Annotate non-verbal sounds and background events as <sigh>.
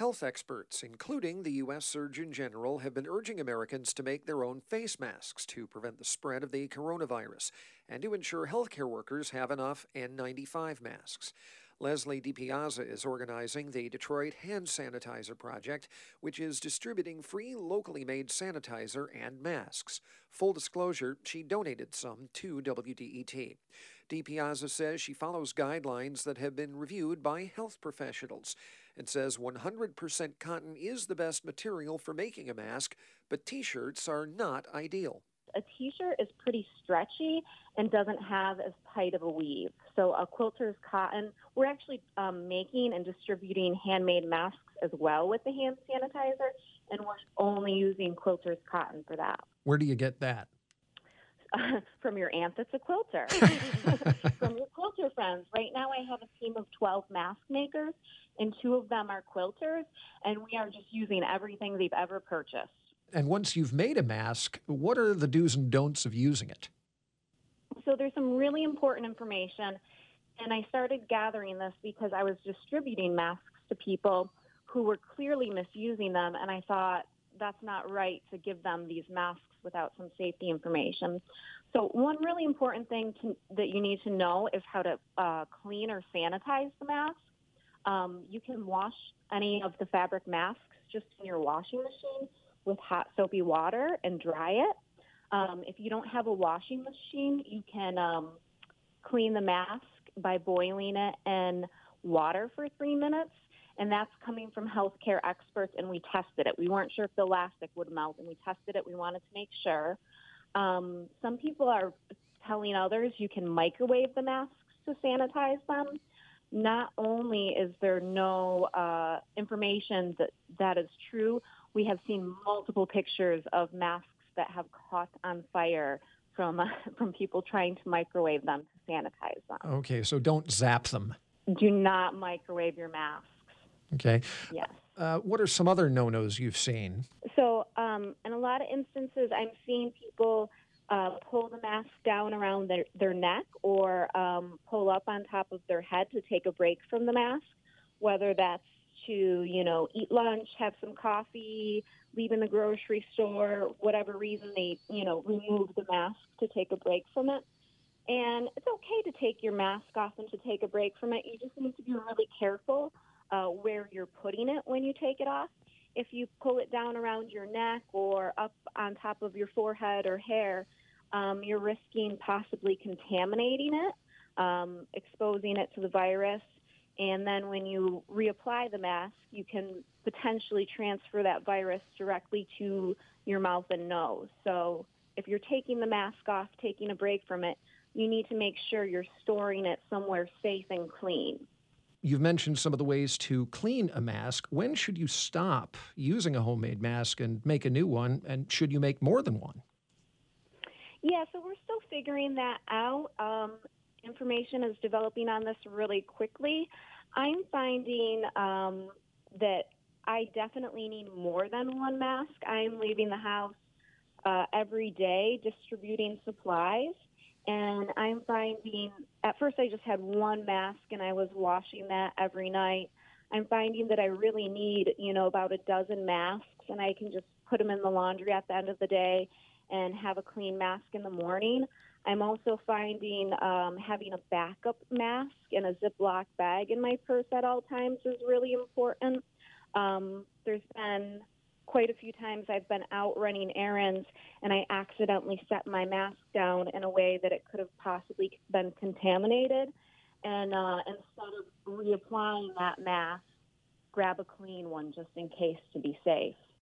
Health experts, including the U.S. Surgeon General, have been urging Americans to make their own face masks to prevent the spread of the coronavirus and to ensure healthcare workers have enough N95 masks. Leslie DiPiazza is organizing the Detroit Hand Sanitizer Project, which is distributing free locally made sanitizer and masks. Full disclosure, she donated some to WDET. DiPiazza says she follows guidelines that have been reviewed by health professionals and says 100% cotton is the best material for making a mask, but t shirts are not ideal a t-shirt is pretty stretchy and doesn't have as tight of a weave. So a quilter's cotton, we're actually um, making and distributing handmade masks as well with the hand sanitizer, and we're only using quilter's cotton for that. Where do you get that? <laughs> from your aunt that's a quilter, <laughs> <laughs> from your quilter friends. Right now, I have a team of 12 mask makers, and two of them are quilters, and we are just using everything they've ever purchased. And once you've made a mask, what are the do's and don'ts of using it? So there's some really important information. And I started gathering this because I was distributing masks to people who were clearly misusing them. And I thought that's not right to give them these masks without some safety information. So, one really important thing to, that you need to know is how to uh, clean or sanitize the mask. Um, you can wash any of the fabric masks just in your washing machine with hot soapy water and dry it. Um, if you don't have a washing machine, you can um, clean the mask by boiling it in water for three minutes. And that's coming from healthcare experts, and we tested it. We weren't sure if the elastic would melt, and we tested it. We wanted to make sure. Um, some people are telling others you can microwave the masks to sanitize them. Not only is there no uh, information that that is true, we have seen multiple pictures of masks that have caught on fire from uh, <laughs> from people trying to microwave them to sanitize them. Okay, so don't zap them. Do not microwave your masks. Okay. Yes. Uh, what are some other no-nos you've seen? So, um, in a lot of instances, I'm seeing people uh, pull the mask down around their, their neck or um, pull up on top of their head to take a break from the mask, whether that's to, you know, eat lunch, have some coffee, leave in the grocery store, whatever reason they, you know, remove the mask to take a break from it. And it's okay to take your mask off and to take a break from it. You just need to be really careful uh, where you're putting it when you take it off. If you pull it down around your neck or up on top of your forehead or hair, um, you're risking possibly contaminating it, um, exposing it to the virus, and then when you reapply the mask, you can potentially transfer that virus directly to your mouth and nose. So if you're taking the mask off, taking a break from it, you need to make sure you're storing it somewhere safe and clean. You've mentioned some of the ways to clean a mask. When should you stop using a homemade mask and make a new one? And should you make more than one? Yeah, so we're still figuring that out. Um, information is developing on this really quickly. I'm finding um, that I definitely need more than one mask. I'm leaving the house uh, every day distributing supplies. And I'm finding, at first I just had one mask and I was washing that every night. I'm finding that I really need, you know, about a dozen masks and I can just put them in the laundry at the end of the day and have a clean mask in the morning. I'm also finding um, having a backup mask and a Ziploc bag in my purse at all times is really important. Um, there's been quite a few times I've been out running errands and I accidentally set my mask down in a way that it could have possibly been contaminated. And uh, instead of reapplying that mask, grab a clean one just in case to be safe.